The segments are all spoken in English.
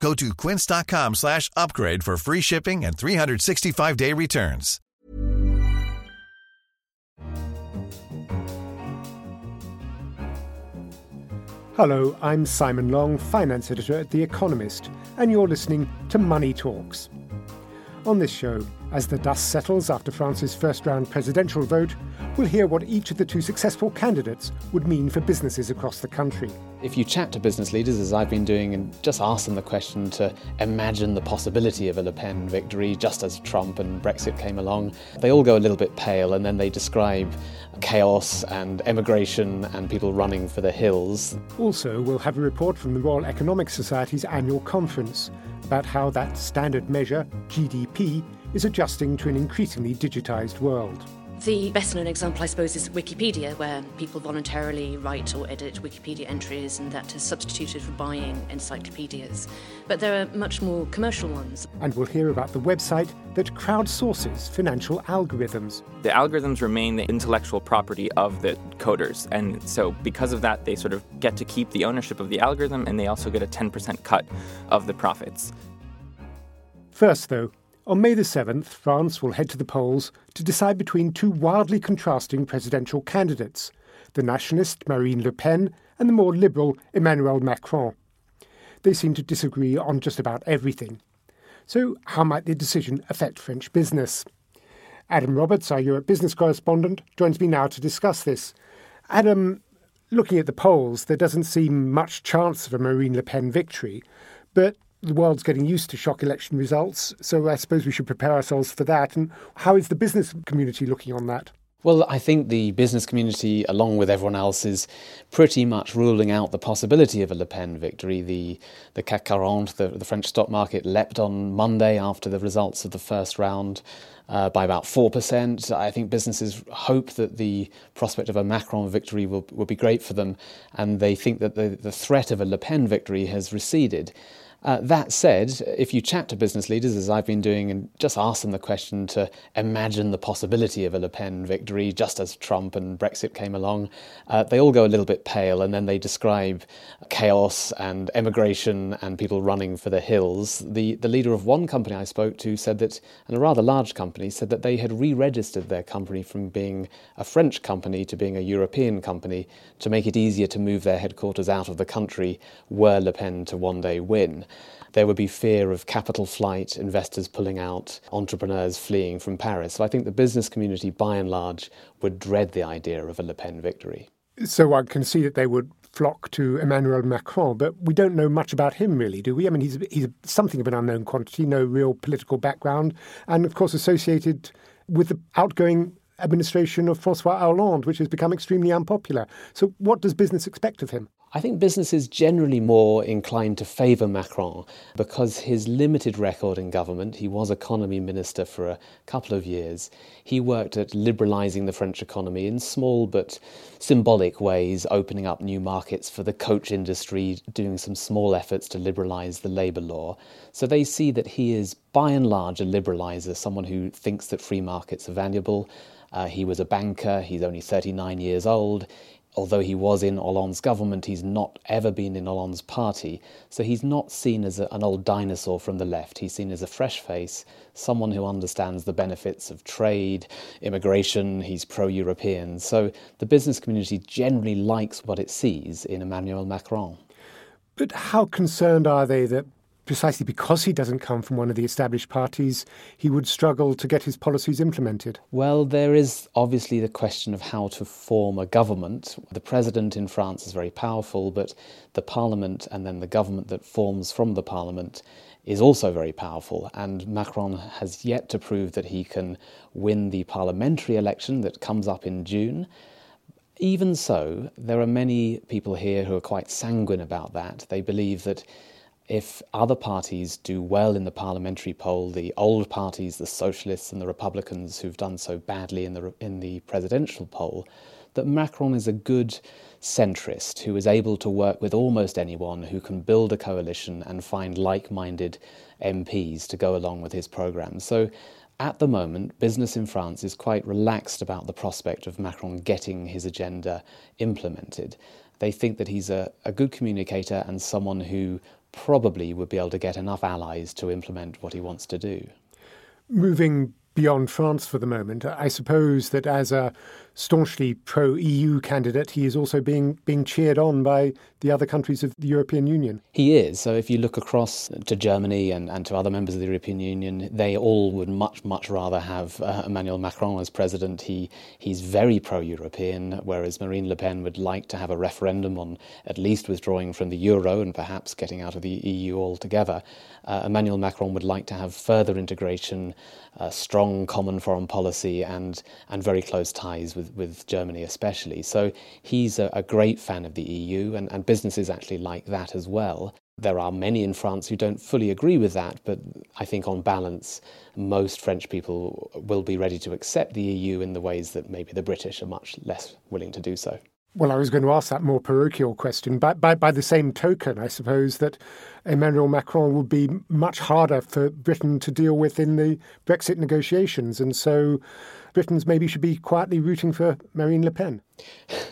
Go to quince.com slash upgrade for free shipping and 365-day returns. Hello, I'm Simon Long, finance editor at The Economist, and you're listening to Money Talks. On this show, as the dust settles after France's first round presidential vote, we'll hear what each of the two successful candidates would mean for businesses across the country. If you chat to business leaders, as I've been doing, and just ask them the question to imagine the possibility of a Le Pen victory, just as Trump and Brexit came along, they all go a little bit pale and then they describe chaos and emigration and people running for the hills. Also, we'll have a report from the Royal Economic Society's annual conference about how that standard measure, GDP, is adjusting to an increasingly digitised world. The best known example, I suppose, is Wikipedia, where people voluntarily write or edit Wikipedia entries, and that is substituted for buying encyclopedias. But there are much more commercial ones. And we'll hear about the website that crowdsources financial algorithms. The algorithms remain the intellectual property of the coders, and so because of that, they sort of get to keep the ownership of the algorithm, and they also get a 10% cut of the profits. First, though, on May the 7th, France will head to the polls to decide between two wildly contrasting presidential candidates the nationalist Marine Le Pen and the more liberal Emmanuel Macron. They seem to disagree on just about everything. So, how might the decision affect French business? Adam Roberts, our Europe business correspondent, joins me now to discuss this. Adam, looking at the polls, there doesn't seem much chance of a Marine Le Pen victory, but the world's getting used to shock election results, so I suppose we should prepare ourselves for that. And how is the business community looking on that? Well, I think the business community, along with everyone else, is pretty much ruling out the possibility of a Le Pen victory. The, the CAC 40, the, the French stock market, leapt on Monday after the results of the first round. Uh, by about 4%. I think businesses hope that the prospect of a Macron victory will, will be great for them, and they think that the, the threat of a Le Pen victory has receded. Uh, that said, if you chat to business leaders, as I've been doing, and just ask them the question to imagine the possibility of a Le Pen victory, just as Trump and Brexit came along, uh, they all go a little bit pale and then they describe chaos and emigration and people running for the hills. The, the leader of one company I spoke to said that, and a rather large company, said that they had re registered their company from being a French company to being a European company to make it easier to move their headquarters out of the country were Le Pen to one day win there would be fear of capital flight, investors pulling out, entrepreneurs fleeing from Paris. So I think the business community, by and large, would dread the idea of a Le Pen victory. So I can see that they would flock to Emmanuel Macron, but we don't know much about him, really, do we? I mean, he's he's something of an unknown quantity, no real political background, and of course associated with the outgoing administration of Francois Hollande, which has become extremely unpopular. So, what does business expect of him? I think business is generally more inclined to favour Macron because his limited record in government, he was economy minister for a couple of years. He worked at liberalising the French economy in small but symbolic ways, opening up new markets for the coach industry, doing some small efforts to liberalise the labour law. So they see that he is, by and large, a liberaliser, someone who thinks that free markets are valuable. Uh, he was a banker, he's only 39 years old although he was in Hollande's government, he's not ever been in Hollande's party. So he's not seen as a, an old dinosaur from the left. He's seen as a fresh face, someone who understands the benefits of trade, immigration. He's pro European. So the business community generally likes what it sees in Emmanuel Macron. But how concerned are they that precisely because he doesn't come from one of the established parties, he would struggle to get his policies implemented? Well, there is obviously the question of how to form a government. The president in France is very powerful, but the parliament and then the government that forms from the parliament is also very powerful. And Macron has yet to prove that he can win the parliamentary election that comes up in June. Even so, there are many people here who are quite sanguine about that. They believe that if other parties do well in the parliamentary poll, the old parties, the socialists and the Republicans who've done so badly in the in the presidential poll, that Macron is a good centrist who is able to work with almost anyone who can build a coalition and find like-minded MPs to go along with his program. So at the moment, business in France is quite relaxed about the prospect of Macron getting his agenda implemented. They think that he's a, a good communicator and someone who probably would be able to get enough allies to implement what he wants to do. Moving beyond France for the moment, I suppose that as a staunchly pro EU candidate, he is also being being cheered on by the other countries of the European Union. He is. So if you look across to Germany and, and to other members of the European Union, they all would much, much rather have uh, Emmanuel Macron as president. He he's very pro European, whereas Marine Le Pen would like to have a referendum on at least withdrawing from the euro and perhaps getting out of the EU altogether. Uh, Emmanuel Macron would like to have further integration, uh, strong common foreign policy, and, and very close ties with with, with Germany especially. So he's a, a great fan of the EU, and, and businesses actually like that as well. There are many in France who don't fully agree with that, but I think on balance, most French people will be ready to accept the EU in the ways that maybe the British are much less willing to do so. Well, I was going to ask that more parochial question. By, by, by the same token, I suppose that Emmanuel Macron would be much harder for Britain to deal with in the Brexit negotiations. And so Britons maybe should be quietly rooting for Marine Le Pen.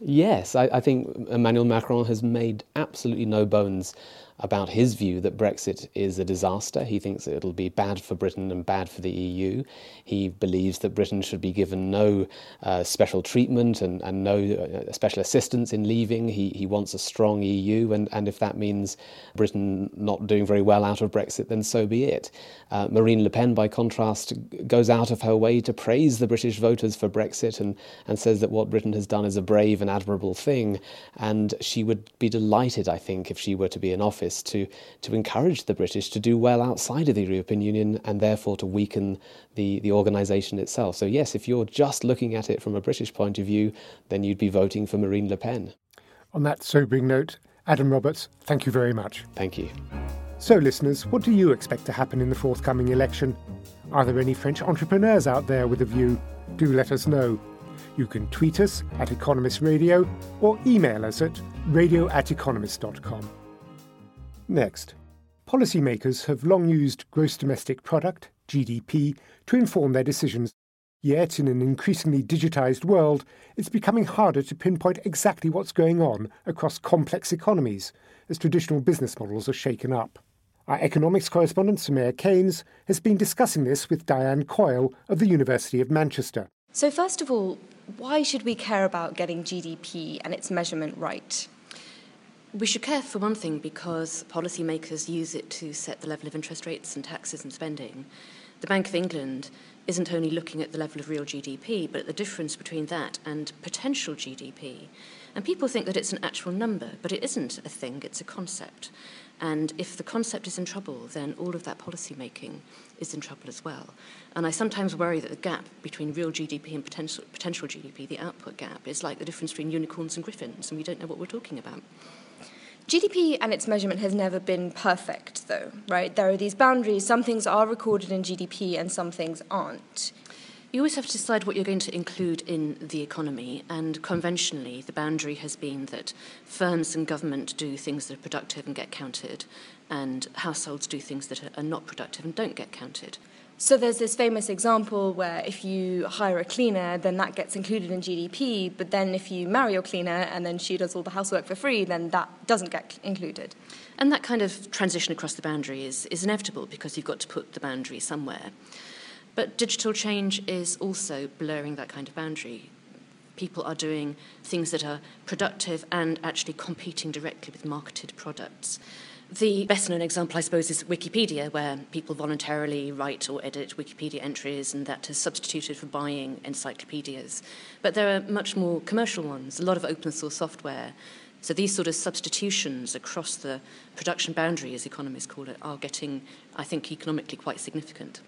Yes, I, I think Emmanuel Macron has made absolutely no bones about his view that Brexit is a disaster. He thinks it'll be bad for Britain and bad for the EU. He believes that Britain should be given no uh, special treatment and, and no uh, special assistance in leaving. He, he wants a strong EU, and, and if that means Britain not doing very well out of Brexit, then so be it. Uh, Marine Le Pen, by contrast, goes out of her way to praise the British voters for Brexit and, and says that what Britain has done is a brave and admirable thing. And she would be delighted, I think, if she were to be in office office to, to encourage the British to do well outside of the European Union and therefore to weaken the, the organisation itself. So, yes, if you're just looking at it from a British point of view, then you'd be voting for Marine Le Pen. On that sobering note, Adam Roberts, thank you very much. Thank you. So, listeners, what do you expect to happen in the forthcoming election? Are there any French entrepreneurs out there with a view? Do let us know. You can tweet us at Economist Radio or email us at radio at economist.com. Next, policymakers have long used gross domestic product, GDP, to inform their decisions. Yet, in an increasingly digitised world, it's becoming harder to pinpoint exactly what's going on across complex economies as traditional business models are shaken up. Our economics correspondent, Soumaya Keynes, has been discussing this with Diane Coyle of the University of Manchester. So, first of all, why should we care about getting GDP and its measurement right? We should care, for one thing, because policymakers use it to set the level of interest rates and taxes and spending. The Bank of England isn't only looking at the level of real GDP, but at the difference between that and potential GDP. And people think that it's an actual number, but it isn't a thing, it's a concept. And if the concept is in trouble, then all of that policy making is in trouble as well. And I sometimes worry that the gap between real GDP and potential, potential GDP, the output gap, is like the difference between unicorns and griffins, and we don't know what we're talking about. GDP and its measurement has never been perfect, though, right? There are these boundaries. Some things are recorded in GDP and some things aren't. You always have to decide what you're going to include in the economy, and conventionally, the boundary has been that firms and government do things that are productive and get counted, and households do things that are not productive and don't get counted. So there's this famous example where if you hire a cleaner, then that gets included in GDP, but then if you marry your cleaner and then she does all the housework for free, then that doesn't get included. And that kind of transition across the boundary is, is inevitable because you've got to put the boundary somewhere. But digital change is also blurring that kind of boundary. People are doing things that are productive and actually competing directly with marketed products. The best known example, I suppose, is Wikipedia, where people voluntarily write or edit Wikipedia entries, and that has substituted for buying encyclopedias. But there are much more commercial ones, a lot of open source software. So these sort of substitutions across the production boundary, as economists call it, are getting, I think, economically quite significant.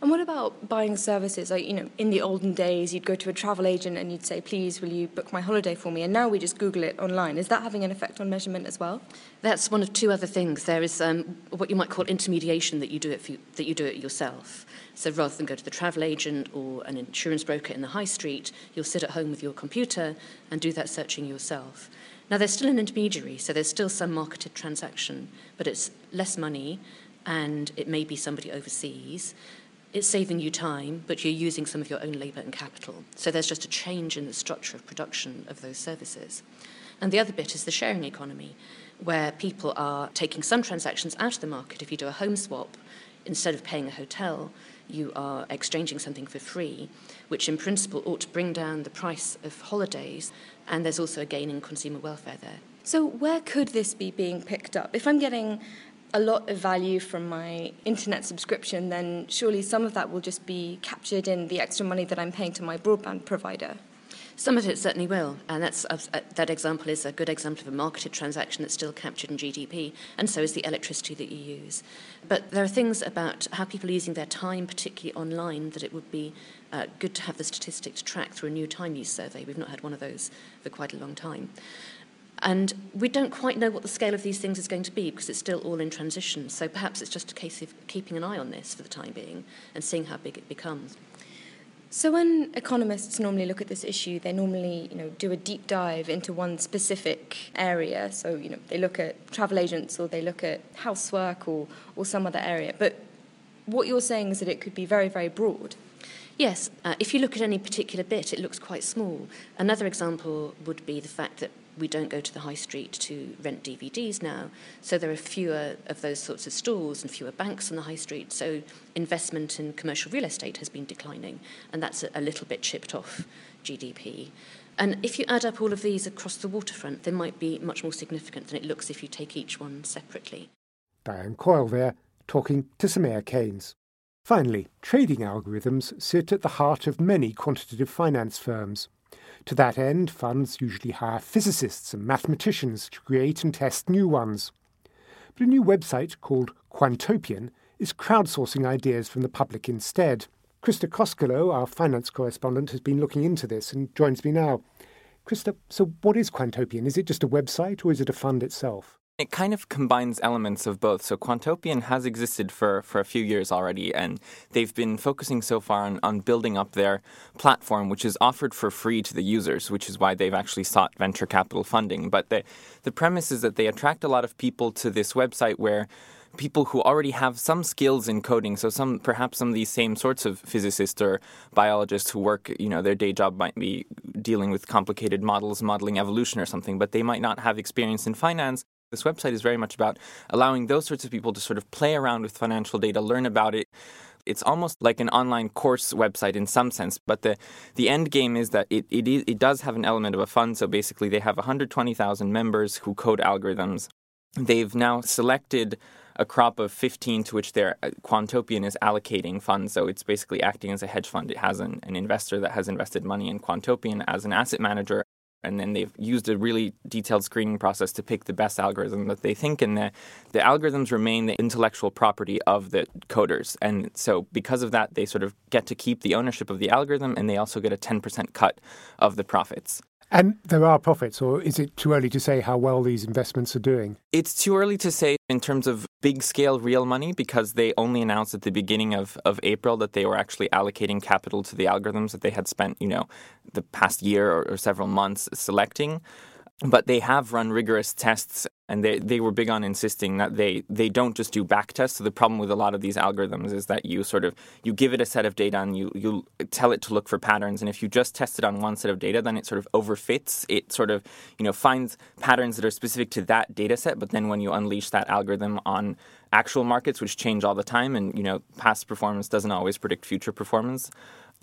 And what about buying services? Like, you know, in the olden days, you'd go to a travel agent and you'd say, please, will you book my holiday for me? And now we just Google it online. Is that having an effect on measurement as well? That's one of two other things. There is um, what you might call intermediation that you do it for, that you do it yourself. So rather than go to the travel agent or an insurance broker in the high street, you'll sit at home with your computer and do that searching yourself. Now there's still an intermediary, so there's still some marketed transaction, but it's less money and it may be somebody overseas. It's saving you time, but you're using some of your own labour and capital. So there's just a change in the structure of production of those services. And the other bit is the sharing economy, where people are taking some transactions out of the market. If you do a home swap, instead of paying a hotel, you are exchanging something for free, which in principle ought to bring down the price of holidays. And there's also a gain in consumer welfare there. So, where could this be being picked up? If I'm getting a lot of value from my internet subscription, then surely some of that will just be captured in the extra money that I'm paying to my broadband provider. Some of it certainly will, and that's uh, that example is a good example of a marketed transaction that's still captured in GDP, and so is the electricity that you use. But there are things about how people are using their time, particularly online, that it would be uh, good to have the statistics track through a new time use survey. We've not had one of those for quite a long time. And we don't quite know what the scale of these things is going to be because it's still all in transition. So perhaps it's just a case of keeping an eye on this for the time being and seeing how big it becomes. So when economists normally look at this issue, they normally, you know, do a deep dive into one specific area. So, you know, they look at travel agents or they look at housework or, or some other area. But what you're saying is that it could be very, very broad. Yes, uh, if you look at any particular bit, it looks quite small. Another example would be the fact that we don't go to the high street to rent DVDs now. So there are fewer of those sorts of stores and fewer banks on the high street. So investment in commercial real estate has been declining, and that's a, a little bit chipped off GDP. And if you add up all of these across the waterfront, they might be much more significant than it looks if you take each one separately. Diane Coyle there, talking to Soumaya Keynes. Finally, trading algorithms sit at the heart of many quantitative finance firms. To that end, funds usually hire physicists and mathematicians to create and test new ones. But a new website called Quantopian is crowdsourcing ideas from the public instead. Krista Koskelo, our finance correspondent, has been looking into this and joins me now. Krista, so what is Quantopian? Is it just a website or is it a fund itself? It kind of combines elements of both. So Quantopian has existed for, for a few years already, and they've been focusing so far on, on building up their platform, which is offered for free to the users, which is why they've actually sought venture capital funding. But the, the premise is that they attract a lot of people to this website where people who already have some skills in coding. So some perhaps some of these same sorts of physicists or biologists who work, you know, their day job might be dealing with complicated models, modeling evolution or something, but they might not have experience in finance. This website is very much about allowing those sorts of people to sort of play around with financial data, learn about it. It's almost like an online course website in some sense, but the, the end game is that it, it, it does have an element of a fund. So basically, they have 120,000 members who code algorithms. They've now selected a crop of 15 to which their uh, Quantopian is allocating funds. So it's basically acting as a hedge fund. It has an, an investor that has invested money in Quantopian as an asset manager and then they've used a really detailed screening process to pick the best algorithm that they think and the, the algorithms remain the intellectual property of the coders. And so because of that they sort of get to keep the ownership of the algorithm and they also get a 10% cut of the profits and there are profits, or is it too early to say how well these investments are doing? It's too early to say in terms of big scale real money because they only announced at the beginning of, of April that they were actually allocating capital to the algorithms that they had spent, you know, the past year or, or several months selecting but they have run rigorous tests and they, they were big on insisting that they, they don't just do back tests. So the problem with a lot of these algorithms is that you sort of you give it a set of data and you, you tell it to look for patterns. And if you just test it on one set of data, then it sort of overfits. It sort of you know finds patterns that are specific to that data set. But then when you unleash that algorithm on actual markets, which change all the time, and you know past performance doesn't always predict future performance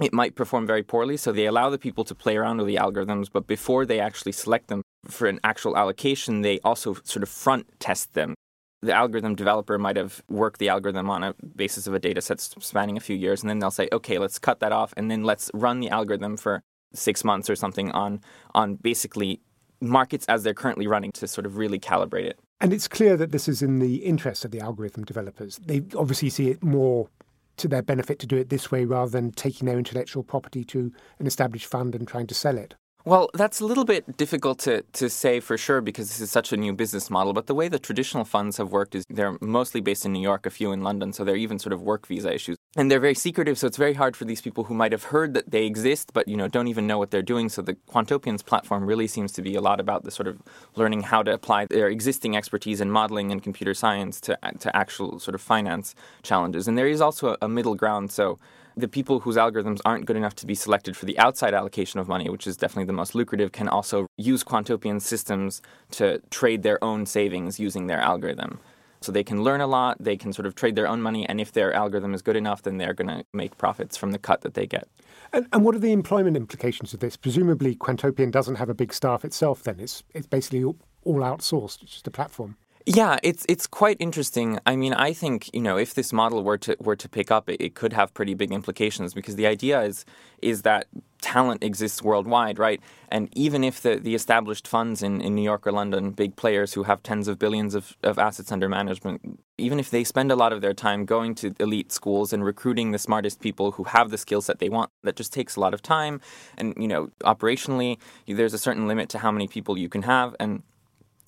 it might perform very poorly. So they allow the people to play around with the algorithms, but before they actually select them for an actual allocation, they also sort of front test them. The algorithm developer might have worked the algorithm on a basis of a data set spanning a few years, and then they'll say, okay, let's cut that off, and then let's run the algorithm for six months or something on on basically markets as they're currently running to sort of really calibrate it. And it's clear that this is in the interest of the algorithm developers. They obviously see it more to their benefit to do it this way rather than taking their intellectual property to an established fund and trying to sell it? Well, that's a little bit difficult to, to say for sure because this is such a new business model. But the way the traditional funds have worked is they're mostly based in New York, a few in London, so they're even sort of work visa issues. And they're very secretive, so it's very hard for these people who might have heard that they exist, but you know don't even know what they're doing. So the Quantopians platform really seems to be a lot about the sort of learning how to apply their existing expertise in modeling and computer science to to actual sort of finance challenges. And there is also a, middle ground. So the people whose algorithms aren't good enough to be selected for the outside allocation of money, which is definitely the most lucrative, can also use Quantopian systems to trade their own savings using their algorithm. So they can learn a lot, they can sort of trade their own money, and if their algorithm is good enough, then they're going to make profits from the cut that they get. And, and, what are the employment implications of this? Presumably, Quantopian doesn't have a big staff itself. Then it's it's basically all, all outsourced. It's just a platform. Yeah, it's it's quite interesting. I mean, I think you know if this model were to were to pick up, it, it, could have pretty big implications because the idea is is that talent exists worldwide, right? And even if the, the established funds in, in New York or London, big players who have tens of billions of, of assets under management, even if they spend a lot of their time going to elite schools and recruiting the smartest people who have the skill set they want, that just takes a lot of time. And you know, operationally, there's a certain limit to how many people you can have, and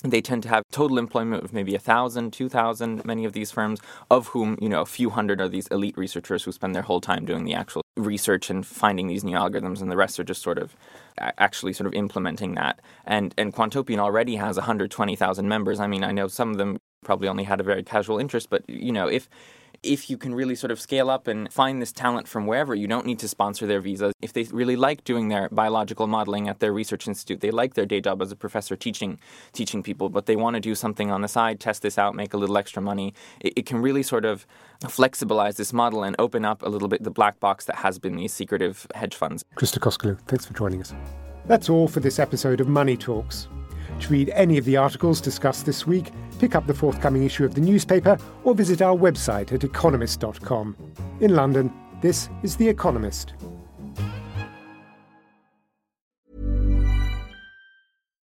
they tend to have total employment of maybe a thousand, two thousand, many of these firms, of whom you know a few hundred are these elite researchers who spend their whole time doing the actual research and finding these new algorithms, and the rest are just sort of actually sort of implementing that. And and Quantopian already has 120,000 members. I mean, I know some of them probably only had a very casual interest, but you know if if you can really sort of scale up and find this talent from wherever, you don't need to sponsor their visas. If they really like doing their biological modeling at their research institute, they like their day job as a professor teaching teaching people, but they want to do something on the side, test this out, make a little extra money. It, it can really sort of flexibilize this model and open up a little bit the black box that has been these secretive hedge funds. Krista Koskelu, thanks for joining us. That's all for this episode of Money Talks. To read any of the articles discussed this week, pick up the forthcoming issue of the newspaper or visit our website at economist.com. In London, this is The Economist.